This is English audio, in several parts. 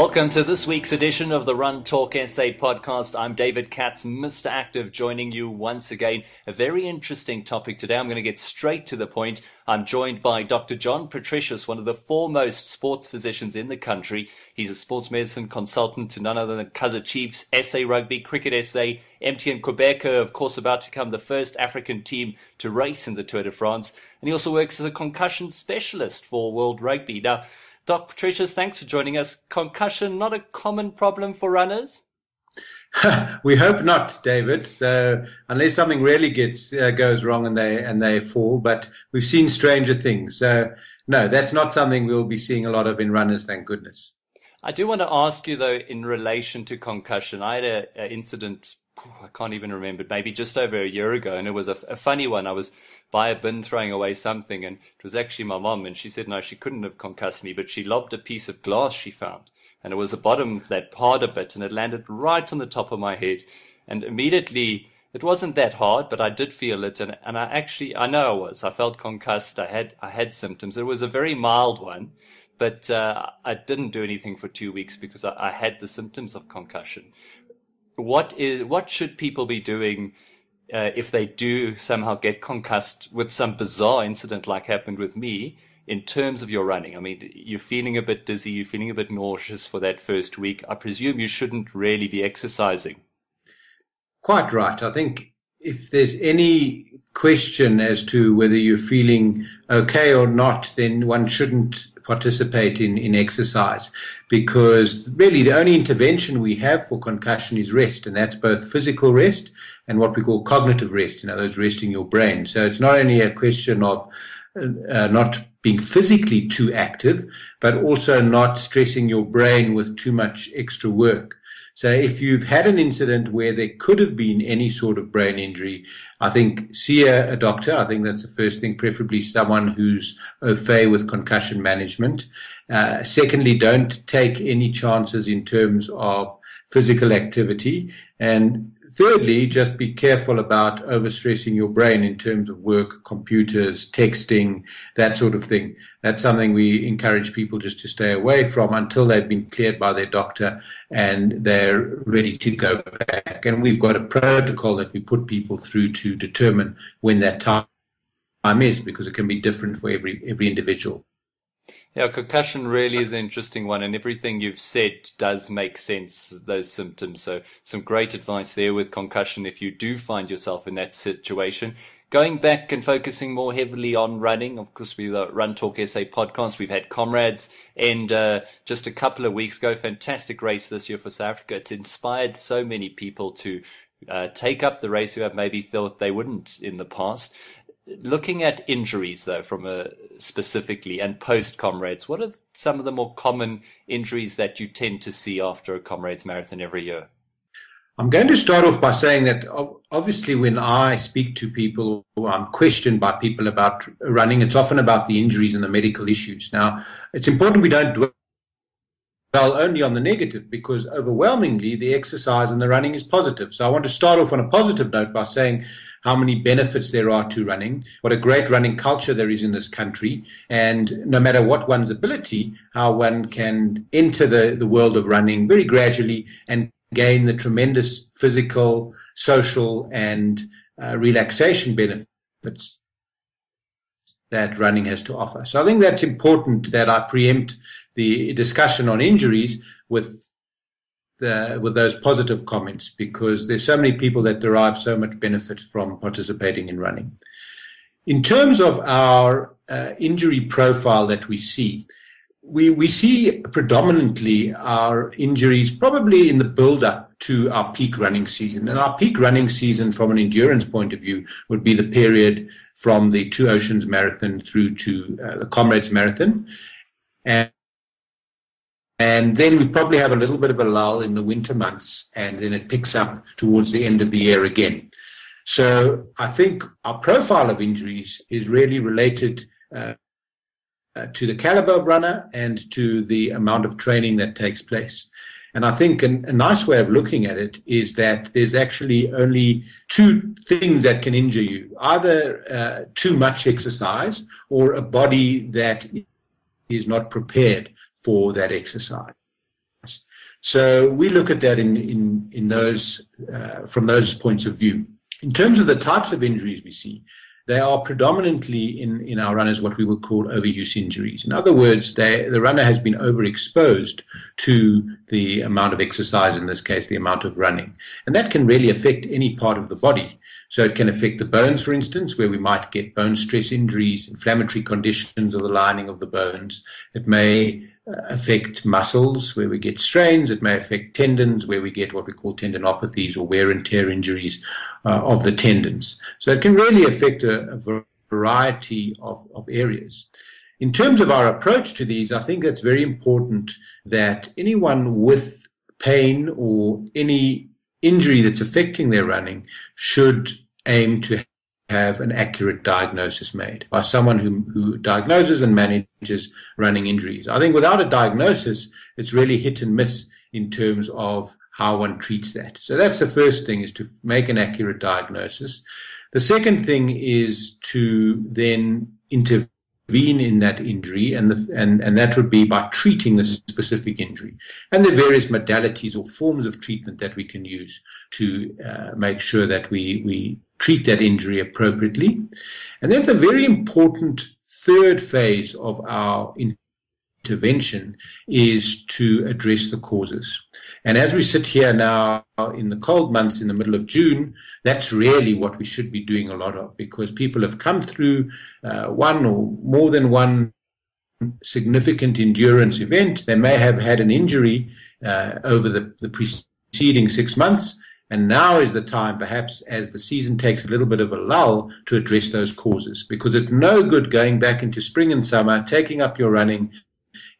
Welcome to this week's edition of the Run Talk SA podcast. I'm David Katz, Mr. Active, joining you once again. A very interesting topic today. I'm going to get straight to the point. I'm joined by Dr. Jon Patricios, one of the foremost sports physicians in the country. He's a sports medicine consultant to none other than Kaizer Chiefs, SA Rugby, Cricket SA, MTN Qhubeka, of course, about to become the first African team to race in the Tour de France. And he also works as a concussion specialist for World Rugby. Now, Doc Patricios, thanks for joining us. Concussion, not a common problem for runners? we hope not, David. So unless something really gets uh, goes wrong and they and they fall, but we've seen stranger things. So no, that's not something we'll be seeing a lot of in runners. Thank goodness. I do want to ask you though, in relation to concussion, I had an incident. I can't even remember, maybe just over a year ago, and it was a, a funny one. I was by a bin throwing away something, and it was actually my mom, and she said no, she couldn't have concussed me, but she lobbed a piece of glass she found, and it was the bottom of that harder bit, and it landed right on the top of my head, and immediately it wasn't that hard, but I did feel it, and, and I actually I know I was, I felt concussed, I had I had symptoms. It was a very mild one, but uh, I didn't do anything for two weeks because I, I had the symptoms of concussion. What is what should people be doing? uh, if they do somehow get concussed with some bizarre incident like happened with me, in terms of your running? I mean, you're feeling a bit dizzy, you're feeling a bit nauseous for that first week. I presume you shouldn't really be exercising. Quite right. I think if there's any question as to whether you're feeling okay or not, then one shouldn't participate in, in exercise because really the only intervention we have for concussion is rest, and that's both physical rest and what we call cognitive rest, in other words, resting your brain. So it's not only a question of uh, not being physically too active, but also not stressing your brain with too much extra work. So if you've had an incident where there could have been any sort of brain injury, I think see a, a doctor. I think that's the first thing, preferably someone who's au fait with concussion management. Uh, secondly, don't take any chances in terms of physical activity. And thirdly, just be careful about overstressing your brain in terms of work, computers, texting, that sort of thing. That's something we encourage people just to stay away from until they've been cleared by their doctor and they're ready to go back. And we've got a protocol that we put people through to determine when that time is because it can be different for every every individual. Yeah, concussion really is an interesting one, and everything you've said does make sense, those symptoms. So, some great advice there with concussion if you do find yourself in that situation. Going back and focusing more heavily on running, of course, we the Run Talk SA podcast. We've had comrades, and uh, just a couple of weeks ago, fantastic race this year for South Africa. It's inspired so many people to uh, take up the race who have maybe thought they wouldn't in the past. Looking at injuries, though, from a specifically and post comrades, what are some of the more common injuries that you tend to see after a comrades marathon every year? I'm going to start off by saying that obviously, when I speak to people or I'm questioned by people about running, it's often about the injuries and the medical issues. Now, it's important we don't dwell only on the negative because overwhelmingly the exercise and the running is positive. So I want to start off on a positive note by saying how many benefits there are to running, what a great running culture there is in this country, and no matter what one's ability, how one can enter the, the world of running very gradually and gain the tremendous physical, social, and uh, relaxation benefits that running has to offer. So I think that's important that I preempt the discussion on injuries with the, with those positive comments because there's so many people that derive so much benefit from participating in running. In terms of our uh, injury profile that we see, we, we see predominantly our injuries probably in the build up to our peak running season. And our peak running season from an endurance point of view would be the period from the Two Oceans Marathon through to uh, the Comrades Marathon. And and then we probably have a little bit of a lull in the winter months, and then it picks up towards the end of the year again. So I think our profile of injuries is really related uh, uh, to the caliber of runner and to the amount of training that takes place. And I think an, a nice way of looking at it is that there's actually only two things that can injure you either uh, too much exercise or a body that is not prepared for that exercise. So we look at that in, in, in those, uh, from those points of view. In terms of the types of injuries we see, they are predominantly in, in our runners what we would call overuse injuries. In other words, they, the runner has been overexposed to the amount of exercise, in this case, the amount of running. And that can really affect any part of the body. So it can affect the bones, for instance, where we might get bone stress injuries, inflammatory conditions of the lining of the bones. It may affect muscles where we get strains. It may affect tendons where we get what we call tendinopathies or wear and tear injuries uh, of the tendons. So it can really affect a, a variety of, of areas. In terms of our approach to these, I think it's very important that anyone with pain or any injury that's affecting their running should aim to have an accurate diagnosis made by someone who, who diagnoses and manages running injuries. I think without a diagnosis, it's really hit and miss in terms of how one treats that. So that's the first thing is to make an accurate diagnosis. The second thing is to then intervene in that injury, and, the, and, and that would be by treating the specific injury. And the various modalities or forms of treatment that we can use to uh, make sure that we, we treat that injury appropriately. And then the very important third phase of our intervention is to address the causes. And as we sit here now in the cold months in the middle of June, that's really what we should be doing a lot of because people have come through uh, one or more than one significant endurance event. They may have had an injury uh, over the, the preceding six months and now is the time, perhaps, as the season takes a little bit of a lull, to address those causes. Because it's no good going back into spring and summer, taking up your running,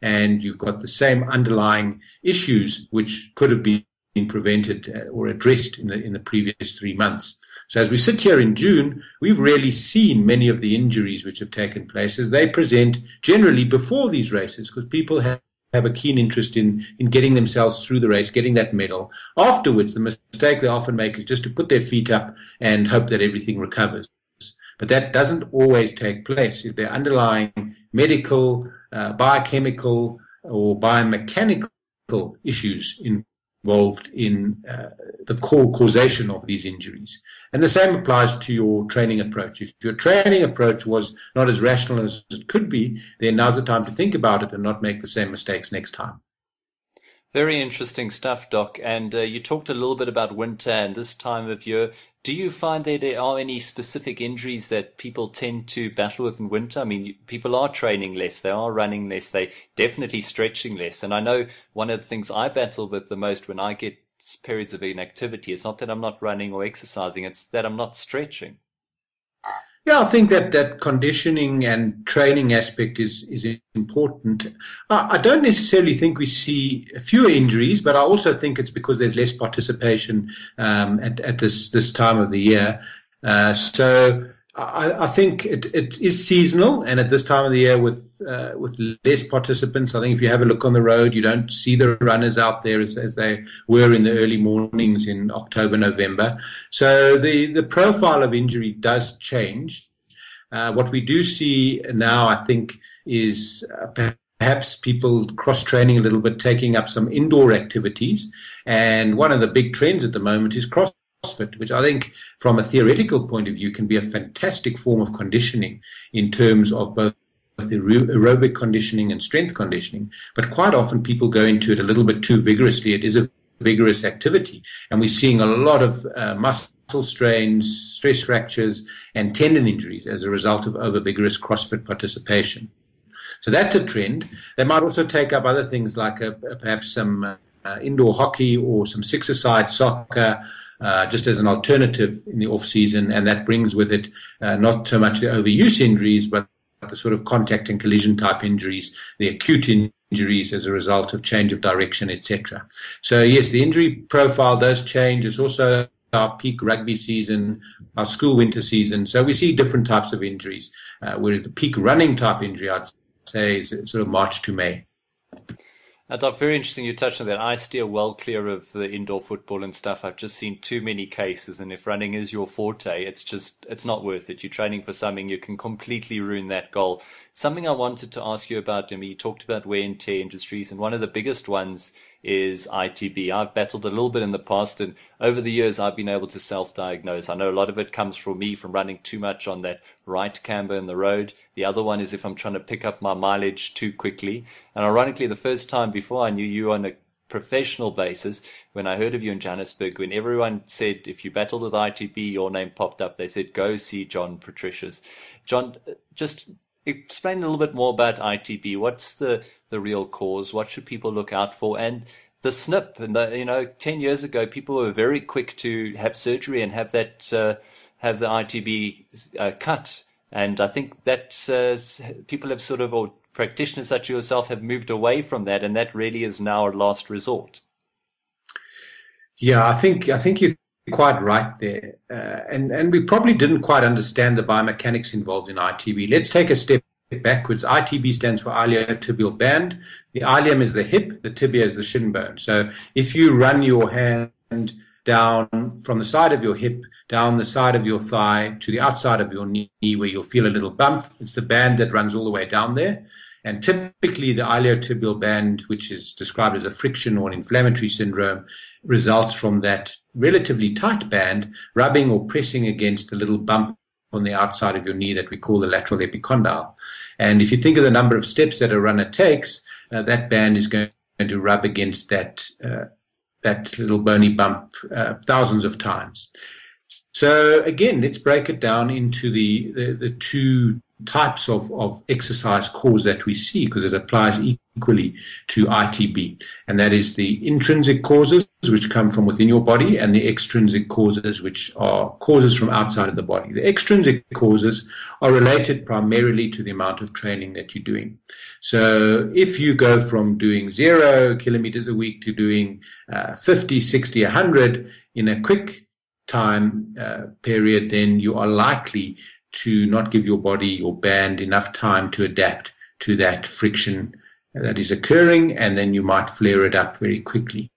and you've got the same underlying issues which could have been prevented uh, or addressed in the, in the previous three months. So as we sit here in June, we've really seen many of the injuries which have taken place as they present generally before these races because people have have a keen interest in, in getting themselves through the race, getting that medal. Afterwards, the mistake they often make is just to put their feet up and hope that everything recovers. But that doesn't always take place. If there are underlying medical, uh, biochemical, or biomechanical issues in, involved in uh, the core causation of these injuries. And the same applies to your training approach. If your training approach was not as rational as it could be, then now's the time to think about it and not make the same mistakes next time. Very interesting stuff, Doc. And uh, you talked a little bit about winter and this time of year. Do you find that there are any specific injuries that people tend to battle with in winter? I mean, people are training less, they are running less, they definitely stretching less. And I know one of the things I battle with the most when I get periods of inactivity, it's not that I'm not running or exercising, it's that I'm not stretching. Yeah, I think that that conditioning and training aspect is is important. I don't necessarily think we see fewer injuries, but I also think it's because there's less participation um, at at this this time of the year. Uh, so I, I, think it, it is seasonal, and at this time of the year, with uh, with less participants, I think if you have a look on the road, you don't see the runners out there as, as they were in the early mornings in October, November. So the the profile of injury does change. Uh, what we do see now, I think, is uh, perhaps people cross training a little bit, taking up some indoor activities. And one of the big trends at the moment is cross CrossFit, which I think from a theoretical point of view can be a fantastic form of conditioning in terms of both aerobic conditioning and strength conditioning. But quite often people go into it a little bit too vigorously. It is a vigorous activity. And we're seeing a lot of uh, muscle strains, stress fractures, and tendon injuries as a result of over vigorous CrossFit participation. So that's a trend. They might also take up other things like a, uh, perhaps some uh, indoor hockey or some six-a-side soccer uh, just as an alternative in the off season, and that brings with it uh, not so much the overuse injuries, but the sort of contact and collision type injuries, the acute injuries as a result of change of direction, etc. So yes, the injury profile does change. It's also our peak rugby season, our school winter season. So we see different types of injuries, uh, whereas the peak running type injury, I'd say, is sort of March to May. Doc, very interesting you touched on that. I steer well clear of the indoor football and stuff. I've just seen too many cases, and if running is your forte, it's just it's not worth it. You're training for something you can completely ruin that goal. Something I wanted to ask you about, I mean, you talked about wear and tear industries, and one of the biggest ones is ITB. I've battled a little bit in the past, and over the years, I've been able to self diagnose. I know a lot of it comes from me from running too much on that right camber in the road. The other one is if I'm trying to pick up my mileage too quickly. And ironically, the first time before I knew you on a professional basis, when I heard of you in Johannesburg, when everyone said if you battled with ITB, your name popped up, they said go see Jon Patricios. Jon, uh, just explain a little bit more about ITB. What's the, the real cause? What should people look out for? And the SNP, and the, you know, 10 years ago, people were very quick to have surgery and have that, uh, have the ITB uh, cut. And I think that uh, people have sort of, or practitioners such as yourself have moved away from that, and that really is now a last resort. Yeah, I think I think you're quite right there, uh, and and we probably didn't quite understand the biomechanics involved in ITB. Let's take a step backwards. ITB stands for iliotibial band. The ilium is the hip, the tibia is the shin bone. So if you run your hand down from the side of your hip, down the side of your thigh to the outside of your knee, where you'll feel a little bump, it's the band that runs all the way down there. And typically, the iliotibial band, which is described as a friction or an inflammatory syndrome, results from that relatively tight band rubbing or pressing against a little bump on the outside of your knee that we call the lateral epicondyle. And if you think of the number of steps that a runner takes, uh, that band is going to rub against that uh, that little bony bump uh, thousands of times. So again, let's break it down into the the, the two types of, of exercise cause that we see because it applies equally to ITB. And that is the intrinsic causes, which come from within your body, and the extrinsic causes, which are causes from outside of the body. The extrinsic causes are related primarily to the amount of training that you're doing. So if you go from doing zero kilometers a week to doing uh, 50, 60, 100 in a quick time uh, period, then you are likely to not give your body, your band enough time to adapt to that friction that is occurring, and then you might flare it up very quickly.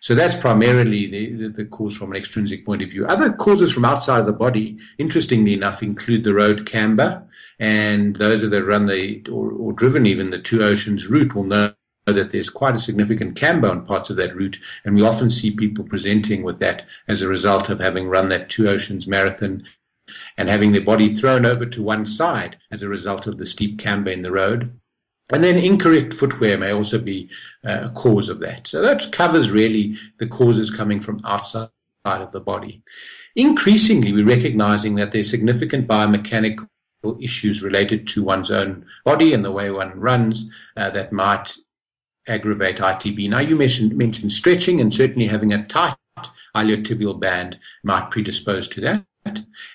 So that's primarily the, the, the, cause from an extrinsic point of view. Other causes from outside of the body, interestingly enough, include the road camber, and those that run the or, or driven even the two oceans route will know that there's quite a significant camber on parts of that route, and we often see people presenting with that as a result of having run that two oceans marathon and having their body thrown over to one side as a result of the steep camber in the road. And then incorrect footwear may also be uh, a cause of that. So that covers really the causes coming from outside of the body. Increasingly, we're recognizing that there's significant biomechanical issues related to one's own body and the way one runs uh, that might aggravate ITB. Now, you mentioned, mentioned stretching, and certainly having a tight iliotibial band might predispose to that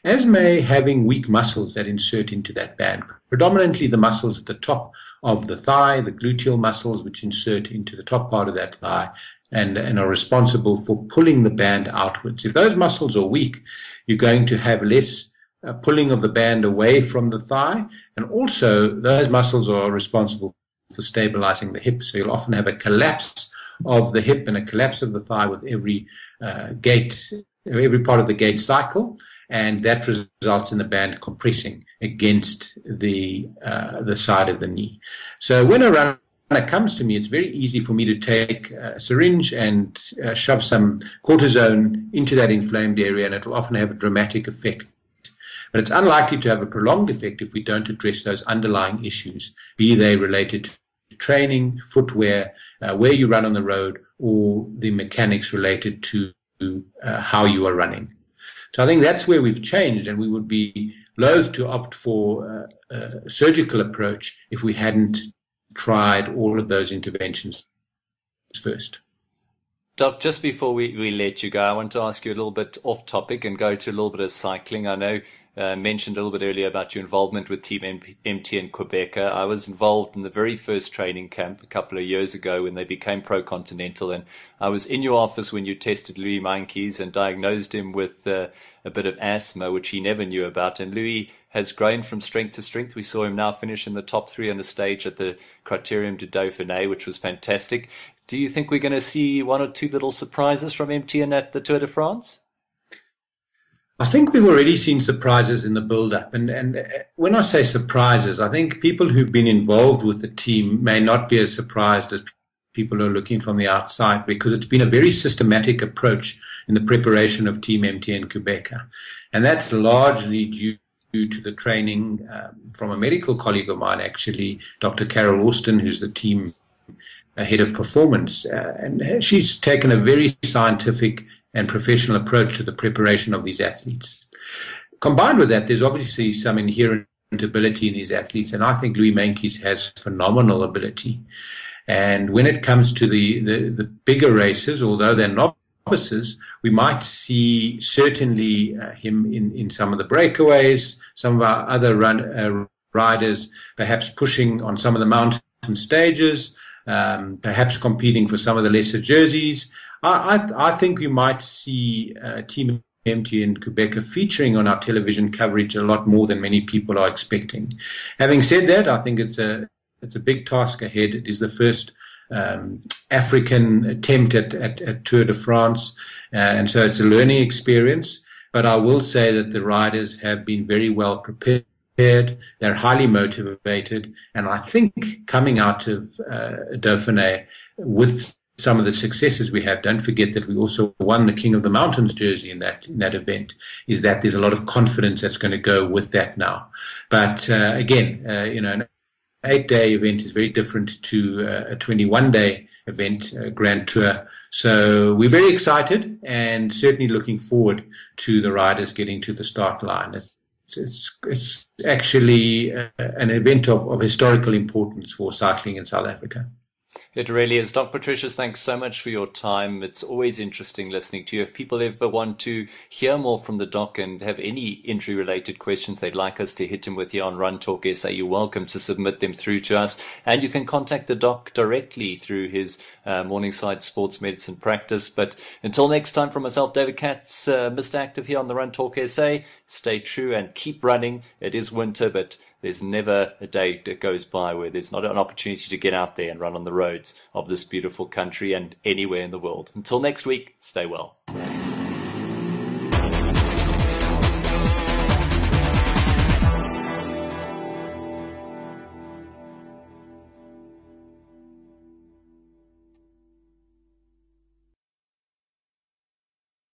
as may having weak muscles that insert into that band, predominantly the muscles at the top of the thigh, the gluteal muscles which insert into the top part of that thigh and, and are responsible for pulling the band outwards. If those muscles are weak, you're going to have less uh, pulling of the band away from the thigh, and also those muscles are responsible for stabilizing the hip. So you'll often have a collapse of the hip and a collapse of the thigh with every uh, gait, every part of the gait cycle and that results in the band compressing against the uh, the side of the knee. So when a runner comes to me, it's very easy for me to take a syringe and uh, shove some cortisone into that inflamed area, and it will often have a dramatic effect. But it's unlikely to have a prolonged effect if we don't address those underlying issues, be they related to training, footwear, uh, where you run on the road, or the mechanics related to uh, how you are running. So I think that's where we've changed, and we would be loath to opt for a, a surgical approach if we hadn't tried all of those interventions first. Doc, just before we, we let you go, I want to ask you a little bit off topic and go to a little bit of cycling. I know uh, mentioned a little bit earlier about your involvement with Team M- MTN Qhubeka. I was involved in the very first training camp a couple of years ago when they became Pro Continental, and I was in your office when you tested Louis Meintjes and diagnosed him with uh, a bit of asthma, which he never knew about. And Louis has grown from strength to strength. We saw him now finish in the top three on the stage at the Criterium du Dauphiné, which was fantastic. Do you think we're going to see one or two little surprises from MTN at the Tour de France? I think we've already seen surprises in the build-up, and and when I say surprises, I think people who've been involved with the team may not be as surprised as people who are looking from the outside because it's been a very systematic approach in the preparation of Team MTN Qhubeka. And that's largely due to the training um, from a medical colleague of mine, actually, Dr. Carol Austin, who's the team head of performance. Uh, and she's taken a very scientific and professional approach to the preparation of these athletes. Combined with that, there's obviously some inherent ability in these athletes, and I think Louis Meintjes has phenomenal ability. And when it comes to the, the, the bigger races, although they're not novices, we might see certainly uh, him in, in some of the breakaways, some of our other run, uh, riders perhaps pushing on some of the mountain stages, um, perhaps competing for some of the lesser jerseys. I, I, I think we might see uh, Team MTN Qhubeka featuring on our television coverage a lot more than many people are expecting. Having said that, I think it's a it's a big task ahead. It is the first um, African attempt at, at, at, Tour de France, uh, and so it's a learning experience. But I will say that the riders have been very well prepared. They're highly motivated, and I think coming out of uh, Dauphiné with some of the successes we have, don't forget that we also won the King of the Mountains jersey in that in that event. Is that there's a lot of confidence that's going to go with that now. But uh, again, uh, you know, an eight day event is very different to uh, a 21 day event, uh, Grand Tour. So we're very excited and certainly looking forward to the riders getting to the start line. It's, it's, it's actually uh, an event of, of historical importance for cycling in South Africa. It really is. Doc Patricios, thanks so much for your time. It's always interesting listening to you. If people ever want to hear more from the doc and have any injury related questions they'd like us to hit him with here on Run Talk SA, you're welcome to submit them through to us. And you can contact the doc directly through his uh, Morningside Sports Medicine practice. But until next time, from myself, David Katz, uh, Mr. Active here on the Run Talk SA, stay true and keep running. It is winter, but there's never a day that goes by where there's not an opportunity to get out there and run on the roads of this beautiful country and anywhere in the world. Until next week, stay well.